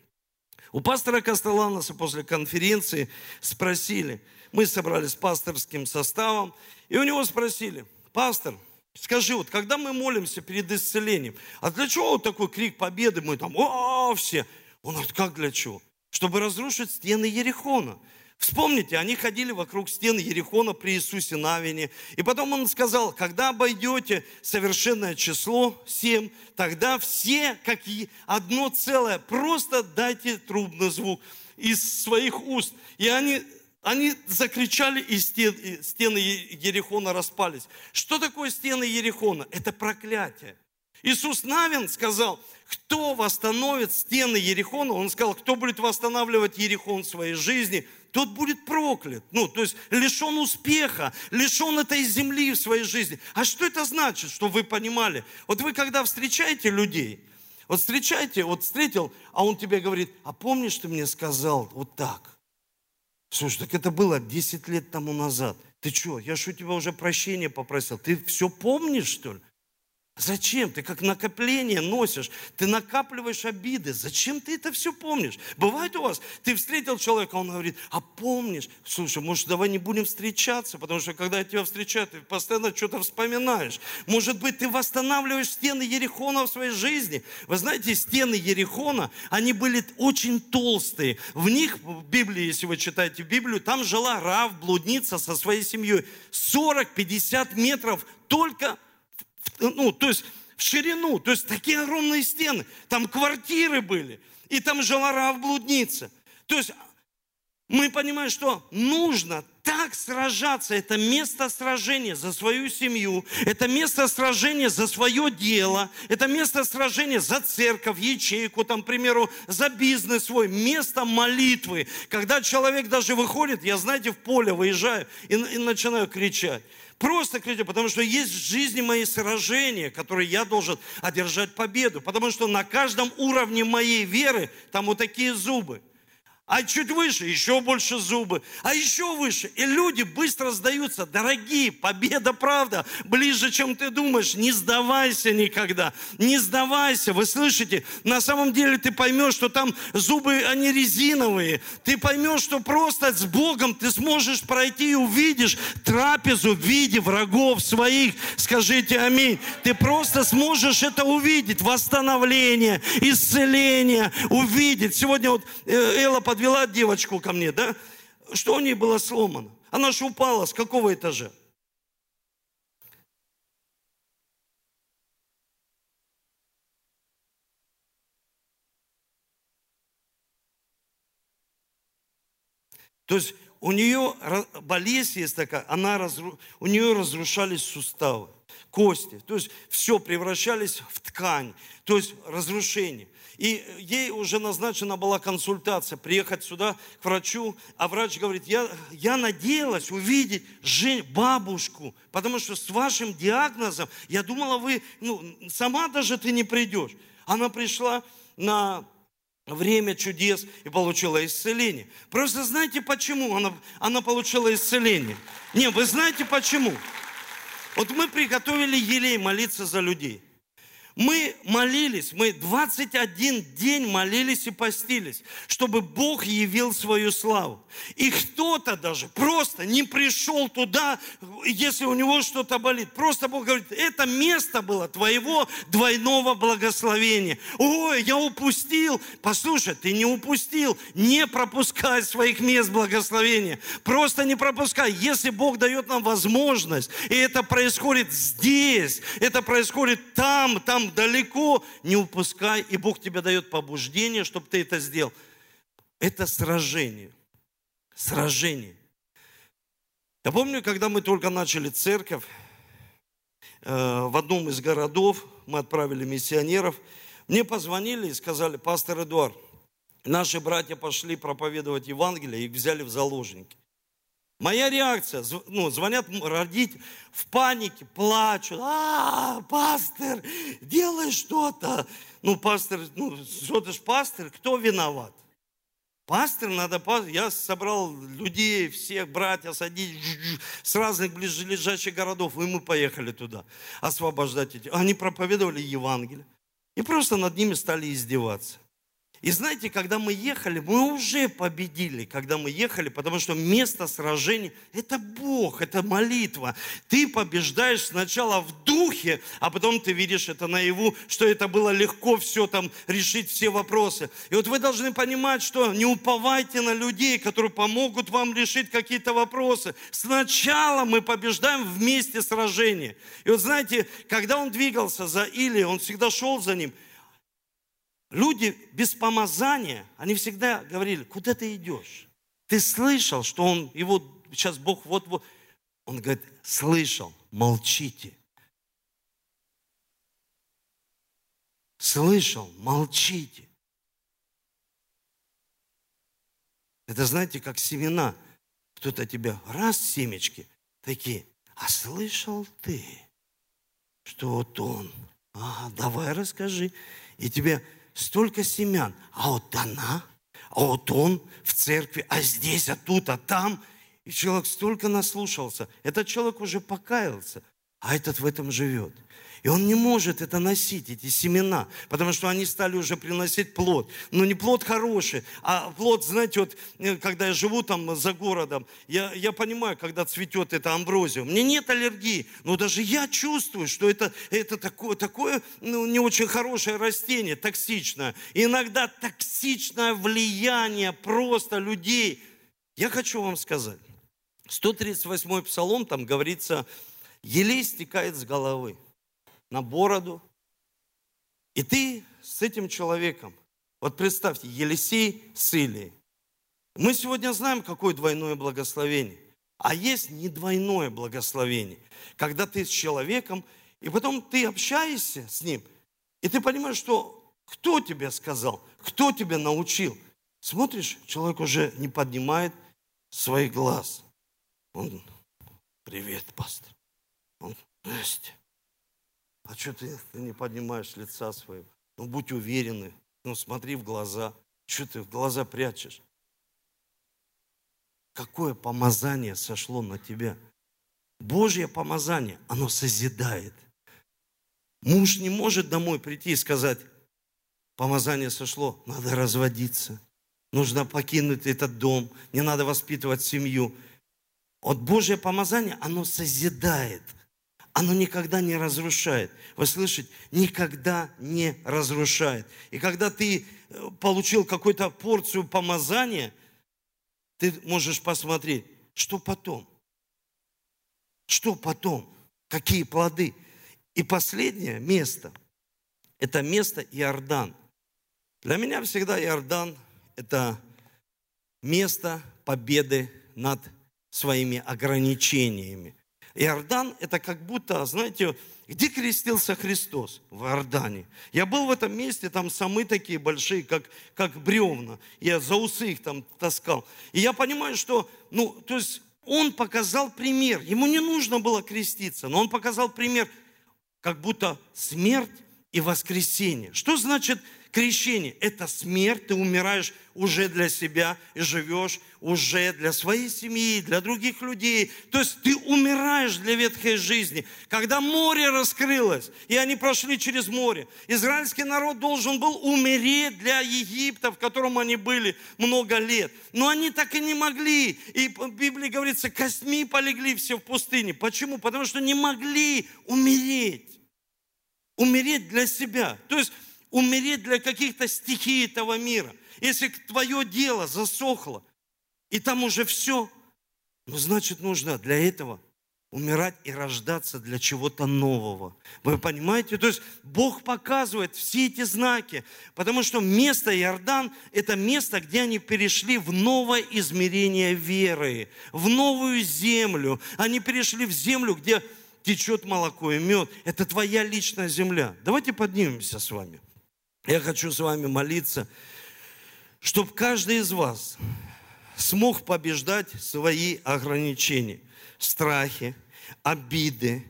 [SPEAKER 1] У пастора Костеланаса после конференции спросили, мы собрались с пасторским составом, и у него спросили, пастор, скажи, вот когда мы молимся перед исцелением, а для чего вот такой крик победы, мы там, о, все. Он говорит, как для чего? Чтобы разрушить стены Ерехона. Вспомните, они ходили вокруг стен Ерехона при Иисусе Навине. И потом он сказал, когда обойдете совершенное число 7, тогда все, как и одно целое, просто дайте трубный звук из своих уст. И они, они закричали, и стены Ерехона распались. Что такое стены Ерехона? Это проклятие. Иисус Навин сказал, кто восстановит стены Ерехона, он сказал, кто будет восстанавливать Ерехон в своей жизни – тот будет проклят. Ну, то есть лишен успеха, лишен этой земли в своей жизни. А что это значит, чтобы вы понимали? Вот вы когда встречаете людей, вот встречаете, вот встретил, а он тебе говорит, а помнишь, ты мне сказал вот так? Слушай, так это было 10 лет тому назад. Ты что, я что тебя уже прощения попросил? Ты все помнишь, что ли? Зачем? Ты как накопление носишь. Ты накапливаешь обиды. Зачем ты это все помнишь? Бывает у вас, ты встретил человека, он говорит, а помнишь? Слушай, может, давай не будем встречаться, потому что когда я тебя встречаю, ты постоянно что-то вспоминаешь. Может быть, ты восстанавливаешь стены Ерехона в своей жизни. Вы знаете, стены Ерехона, они были очень толстые. В них, в Библии, если вы читаете Библию, там жила Рав, блудница со своей семьей. 40-50 метров только ну, то есть в ширину, то есть такие огромные стены. Там квартиры были, и там жила Рав блудница. То есть мы понимаем, что нужно так сражаться. Это место сражения за свою семью, это место сражения за свое дело, это место сражения за церковь, ячейку, там, к примеру, за бизнес свой, место молитвы. Когда человек даже выходит, я, знаете, в поле выезжаю и, и начинаю кричать. Просто кричать, потому что есть в жизни мои сражения, которые я должен одержать победу. Потому что на каждом уровне моей веры там вот такие зубы. А чуть выше еще больше зубы, а еще выше. И люди быстро сдаются. Дорогие, победа, правда, ближе, чем ты думаешь. Не сдавайся никогда, не сдавайся. Вы слышите? На самом деле ты поймешь, что там зубы, они резиновые. Ты поймешь, что просто с Богом ты сможешь пройти и увидишь трапезу в виде врагов своих. Скажите аминь. Ты просто сможешь это увидеть. Восстановление, исцеление увидеть. Сегодня вот э, Элла под подвела девочку ко мне, да? Что у ней было сломано? Она же упала с какого этажа? То есть у нее болезнь есть такая, она разру, у нее разрушались суставы, кости. То есть все превращались в ткань, то есть разрушение. И ей уже назначена была консультация, приехать сюда к врачу, а врач говорит, я, я надеялась увидеть жен, бабушку, потому что с вашим диагнозом, я думала, вы, ну, сама даже ты не придешь. Она пришла на время чудес и получила исцеление. Просто знаете, почему она, она получила исцеление? Не, вы знаете почему? Вот мы приготовили елей молиться за людей. Мы молились, мы 21 день молились и постились, чтобы Бог явил свою славу. И кто-то даже просто не пришел туда, если у него что-то болит. Просто Бог говорит, это место было твоего двойного благословения. Ой, я упустил. Послушай, ты не упустил. Не пропускай своих мест благословения. Просто не пропускай. Если Бог дает нам возможность, и это происходит здесь, это происходит там, там далеко, не упускай, и Бог тебе дает побуждение, чтобы ты это сделал. Это сражение. Сражение. Я помню, когда мы только начали церковь, э, в одном из городов мы отправили миссионеров, мне позвонили и сказали, пастор Эдуард, наши братья пошли проповедовать Евангелие, их взяли в заложники. Моя реакция, ну, звонят родители в панике, плачут. А, пастор, делай что-то. Ну, пастор, ну, что ты ж пастор, кто виноват? Пастор надо, я собрал людей, всех братья садить с разных ближайших городов, и мы поехали туда освобождать эти. Они проповедовали Евангелие. И просто над ними стали издеваться. И знаете, когда мы ехали, мы уже победили, когда мы ехали, потому что место сражения – это Бог, это молитва. Ты побеждаешь сначала в духе, а потом ты видишь это наяву, что это было легко все там решить, все вопросы. И вот вы должны понимать, что не уповайте на людей, которые помогут вам решить какие-то вопросы. Сначала мы побеждаем в месте сражения. И вот знаете, когда он двигался за Или, он всегда шел за ним – Люди без помазания, они всегда говорили, куда ты идешь? Ты слышал, что он, его сейчас Бог вот-вот. Он говорит, слышал, молчите. Слышал, молчите. Это знаете, как семена. Кто-то тебя раз семечки такие, а слышал ты, что вот он, ага, давай расскажи. И тебе столько семян, а вот она, а вот он в церкви, а здесь, а тут, а там. И человек столько наслушался. Этот человек уже покаялся, а этот в этом живет. И он не может это носить, эти семена, потому что они стали уже приносить плод. Но не плод хороший, а плод, знаете, вот э, когда я живу там за городом, я, я понимаю, когда цветет это амброзия. Мне нет аллергии, но даже я чувствую, что это, это такое, такое ну, не очень хорошее растение, токсичное. Иногда токсичное влияние просто людей. Я хочу вам сказать, 138-й псалом, там говорится, елей стекает с головы на бороду. И ты с этим человеком, вот представьте, Елисей с Илией. Мы сегодня знаем, какое двойное благословение. А есть не двойное благословение. Когда ты с человеком, и потом ты общаешься с ним, и ты понимаешь, что кто тебе сказал, кто тебя научил. Смотришь, человек уже не поднимает своих глаз. Он, привет, пастор. Он, здрасте. А что ты, не поднимаешь лица своего? Ну, будь уверенный. Ну, смотри в глаза. Что ты в глаза прячешь? Какое помазание сошло на тебя? Божье помазание, оно созидает. Муж не может домой прийти и сказать, помазание сошло, надо разводиться. Нужно покинуть этот дом, не надо воспитывать семью. Вот Божье помазание, оно созидает – оно никогда не разрушает. Вы слышите? Никогда не разрушает. И когда ты э, получил какую-то порцию помазания, ты можешь посмотреть, что потом. Что потом? Какие плоды? И последнее место, это место Иордан. Для меня всегда Иордан – это место победы над своими ограничениями. Иордан – это как будто, знаете, где крестился Христос? В Иордане. Я был в этом месте, там самы такие большие, как, как бревна. Я за усы их там таскал. И я понимаю, что, ну, то есть он показал пример. Ему не нужно было креститься, но он показал пример, как будто смерть и воскресение. Что значит крещение? Это смерть, ты умираешь уже для себя и живешь уже для своей семьи, для других людей. То есть ты умираешь для ветхой жизни. Когда море раскрылось, и они прошли через море, израильский народ должен был умереть для Египта, в котором они были много лет. Но они так и не могли. И в Библии говорится, костьми полегли все в пустыне. Почему? Потому что не могли умереть. Умереть для себя. То есть умереть для каких-то стихий этого мира. Если твое дело засохло, и там уже все, ну, значит, нужно для этого умирать и рождаться для чего-то нового. Вы понимаете? То есть Бог показывает все эти знаки, потому что место Иордан – это место, где они перешли в новое измерение веры, в новую землю. Они перешли в землю, где течет молоко и мед. Это твоя личная земля. Давайте поднимемся с вами. Я хочу с вами молиться, чтобы каждый из вас смог побеждать свои ограничения, страхи, обиды,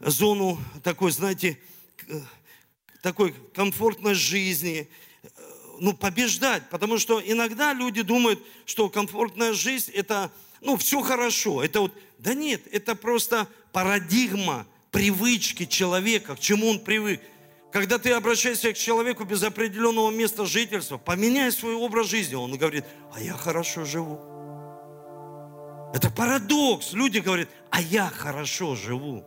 [SPEAKER 1] зону такой, знаете, такой комфортной жизни, ну, побеждать, потому что иногда люди думают, что комфортная жизнь – это, ну, все хорошо, это вот, да нет, это просто парадигма, привычки человека, к чему он привык. Когда ты обращаешься к человеку без определенного места жительства, поменяй свой образ жизни. Он говорит, а я хорошо живу. Это парадокс. Люди говорят, а я хорошо живу.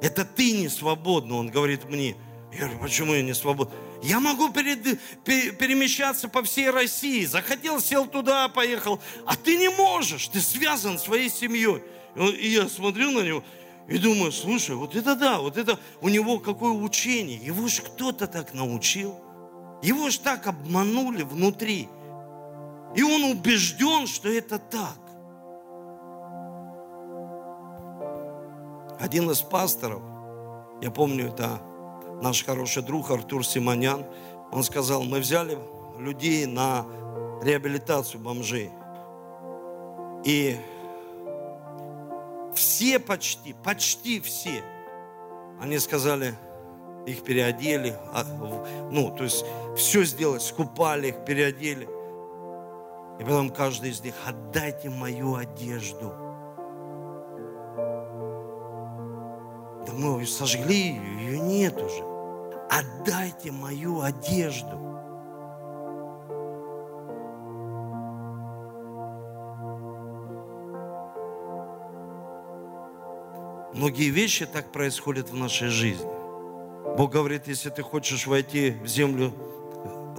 [SPEAKER 1] Это ты не свободна, он говорит мне. Я говорю, почему я не свободен? Я могу перед, перемещаться по всей России. Захотел, сел туда, поехал. А ты не можешь, ты связан своей семьей. И я смотрю на него, и думаю, слушай, вот это да, вот это у него какое учение. Его же кто-то так научил. Его же так обманули внутри. И он убежден, что это так. Один из пасторов, я помню, это наш хороший друг Артур Симонян, он сказал, мы взяли людей на реабилитацию бомжей. И все почти, почти все. Они сказали, их переодели, а, ну, то есть все сделали, скупали их, переодели. И потом каждый из них, отдайте мою одежду. Да мы ее сожгли, ее нет уже. Отдайте мою одежду. Многие вещи так происходят в нашей жизни. Бог говорит, если ты хочешь войти в землю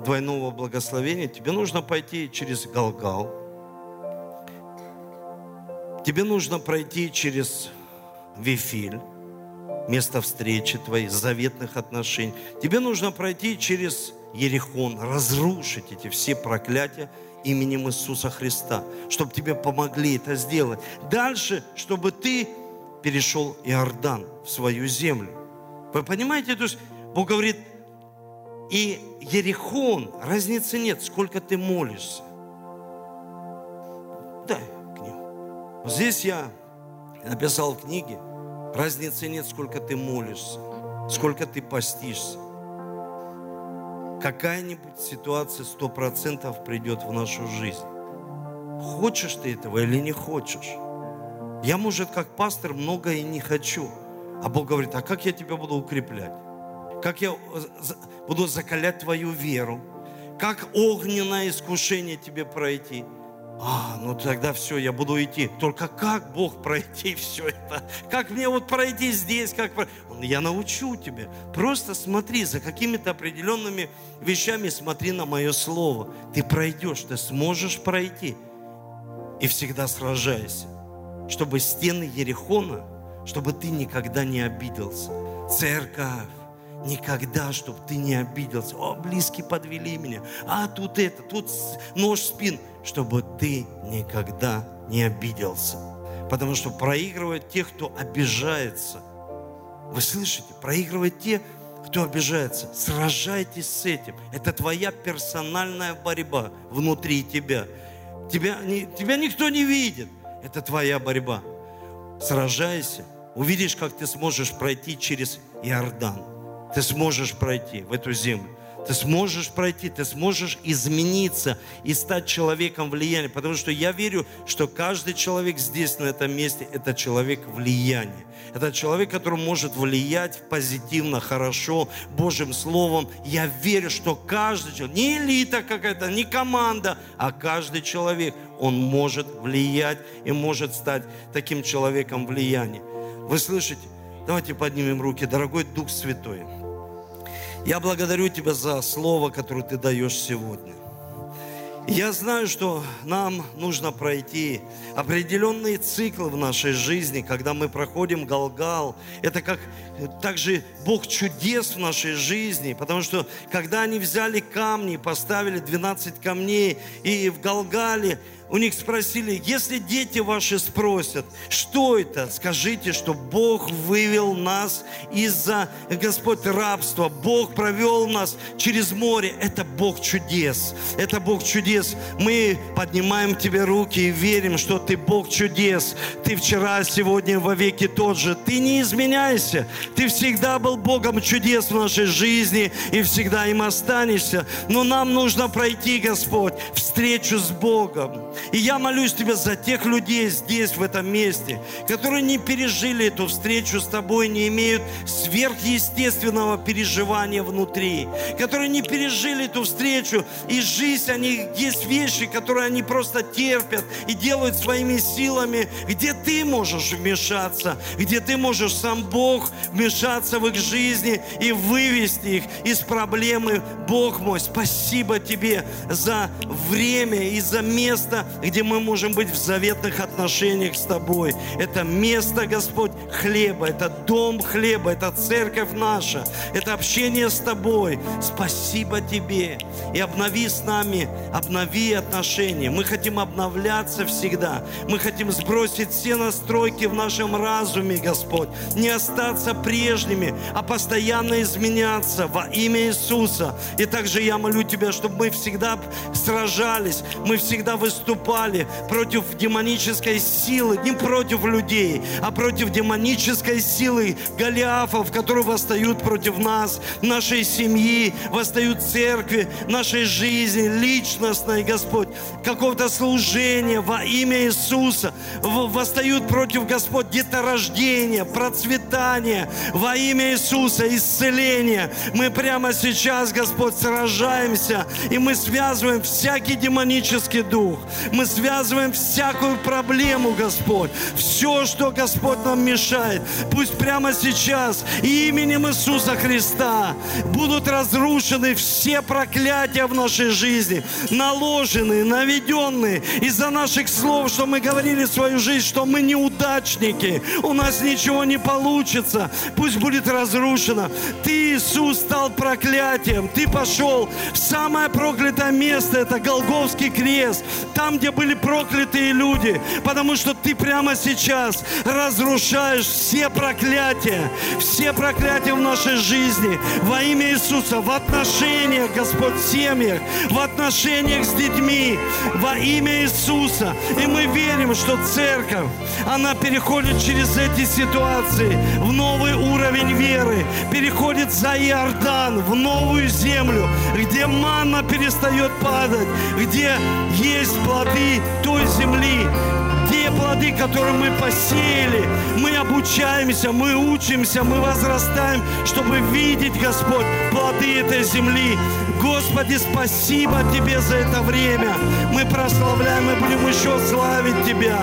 [SPEAKER 1] двойного благословения, тебе нужно пойти через Галгал. Тебе нужно пройти через Вифиль, место встречи твоих, заветных отношений. Тебе нужно пройти через Ерехон, разрушить эти все проклятия именем Иисуса Христа, чтобы тебе помогли это сделать. Дальше, чтобы ты перешел Иордан в свою землю. Вы понимаете, то есть Бог говорит, и Ерехон, разницы нет, сколько ты молишься. Дай книгу. Здесь я написал в книге, разницы нет, сколько ты молишься, сколько ты постишься. Какая-нибудь ситуация сто процентов придет в нашу жизнь. Хочешь ты этого или не хочешь? Я, может, как пастор многое не хочу. А Бог говорит, а как я тебя буду укреплять? Как я буду закалять твою веру? Как огненное искушение тебе пройти? А, ну тогда все, я буду идти. Только как Бог пройти все это? Как мне вот пройти здесь? Как... Я научу тебя. Просто смотри за какими-то определенными вещами, смотри на мое слово. Ты пройдешь, ты сможешь пройти. И всегда сражайся чтобы стены Ерехона, чтобы ты никогда не обиделся. Церковь, никогда, чтобы ты не обиделся. О, близкие подвели меня. А тут это, тут нож в спин. Чтобы ты никогда не обиделся. Потому что проигрывают те, кто обижается. Вы слышите? Проигрывают те, кто обижается. Сражайтесь с этим. Это твоя персональная борьба внутри тебя. Тебя, не, тебя никто не видит. Это твоя борьба. Сражайся. Увидишь, как ты сможешь пройти через Иордан. Ты сможешь пройти в эту землю. Ты сможешь пройти, ты сможешь измениться и стать человеком влияния. Потому что я верю, что каждый человек здесь, на этом месте, это человек влияния. Это человек, который может влиять позитивно, хорошо, Божьим Словом. Я верю, что каждый человек, не элита какая-то, не команда, а каждый человек, он может влиять и может стать таким человеком влияния. Вы слышите? Давайте поднимем руки. Дорогой Дух Святой, я благодарю Тебя за слово, которое Ты даешь сегодня. Я знаю, что нам нужно пройти определенные циклы в нашей жизни, когда мы проходим Галгал. Это как также Бог чудес в нашей жизни, потому что когда они взяли камни, поставили 12 камней, и в Галгале у них спросили, если дети ваши спросят, что это, скажите, что Бог вывел нас из-за, Господь, рабства. Бог провел нас через море. Это Бог чудес. Это Бог чудес. Мы поднимаем тебе руки и верим, что ты Бог чудес. Ты вчера, сегодня, во веки тот же. Ты не изменяйся. Ты всегда был Богом чудес в нашей жизни и всегда им останешься. Но нам нужно пройти, Господь, встречу с Богом. И я молюсь Тебе за тех людей здесь, в этом месте, которые не пережили эту встречу с Тобой, не имеют сверхъестественного переживания внутри, которые не пережили эту встречу, и жизнь, они, есть вещи, которые они просто терпят и делают своими силами, где Ты можешь вмешаться, где Ты можешь сам Бог вмешаться в их жизни и вывести их из проблемы. Бог мой, спасибо Тебе за время и за место, где мы можем быть в заветных отношениях с Тобой. Это место, Господь, хлеба, это дом хлеба, это церковь наша, это общение с Тобой. Спасибо Тебе. И обнови с нами, обнови отношения. Мы хотим обновляться всегда. Мы хотим сбросить все настройки в нашем разуме, Господь. Не остаться прежними, а постоянно изменяться во имя Иисуса. И также я молю Тебя, чтобы мы всегда сражались, мы всегда выступали выступали против демонической силы, не против людей, а против демонической силы Голиафов, которые восстают против нас, нашей семьи, восстают церкви, нашей жизни, личностной, Господь, какого-то служения во имя Иисуса, восстают против, Господь, деторождения, процветания во имя Иисуса, исцеления. Мы прямо сейчас, Господь, сражаемся, и мы связываем всякий демонический дух, мы связываем всякую проблему, Господь. Все, что Господь нам мешает, пусть прямо сейчас именем Иисуса Христа будут разрушены все проклятия в нашей жизни, наложенные, наведенные из-за наших слов, что мы говорили свою жизнь, что мы неудачники, у нас ничего не получится. Пусть будет разрушено. Ты, Иисус, стал проклятием. Ты пошел в самое проклятое место, это Голговский крест, там, где были проклятые люди, потому что ты прямо сейчас разрушаешь все проклятия, все проклятия в нашей жизни. Во имя Иисуса, в отношениях, Господь, в семьях, в отношениях с детьми, во имя Иисуса. И мы верим, что церковь, она переходит через эти ситуации в новый уровень веры, переходит за Иордан, в новую землю, где манна перестает падать, где есть плоды той земли, те плоды, которые мы посеяли, мы обучаемся, мы учимся, мы возрастаем, чтобы видеть, Господь, плоды этой земли. Господи, спасибо Тебе за это время. Мы прославляем и будем еще славить Тебя.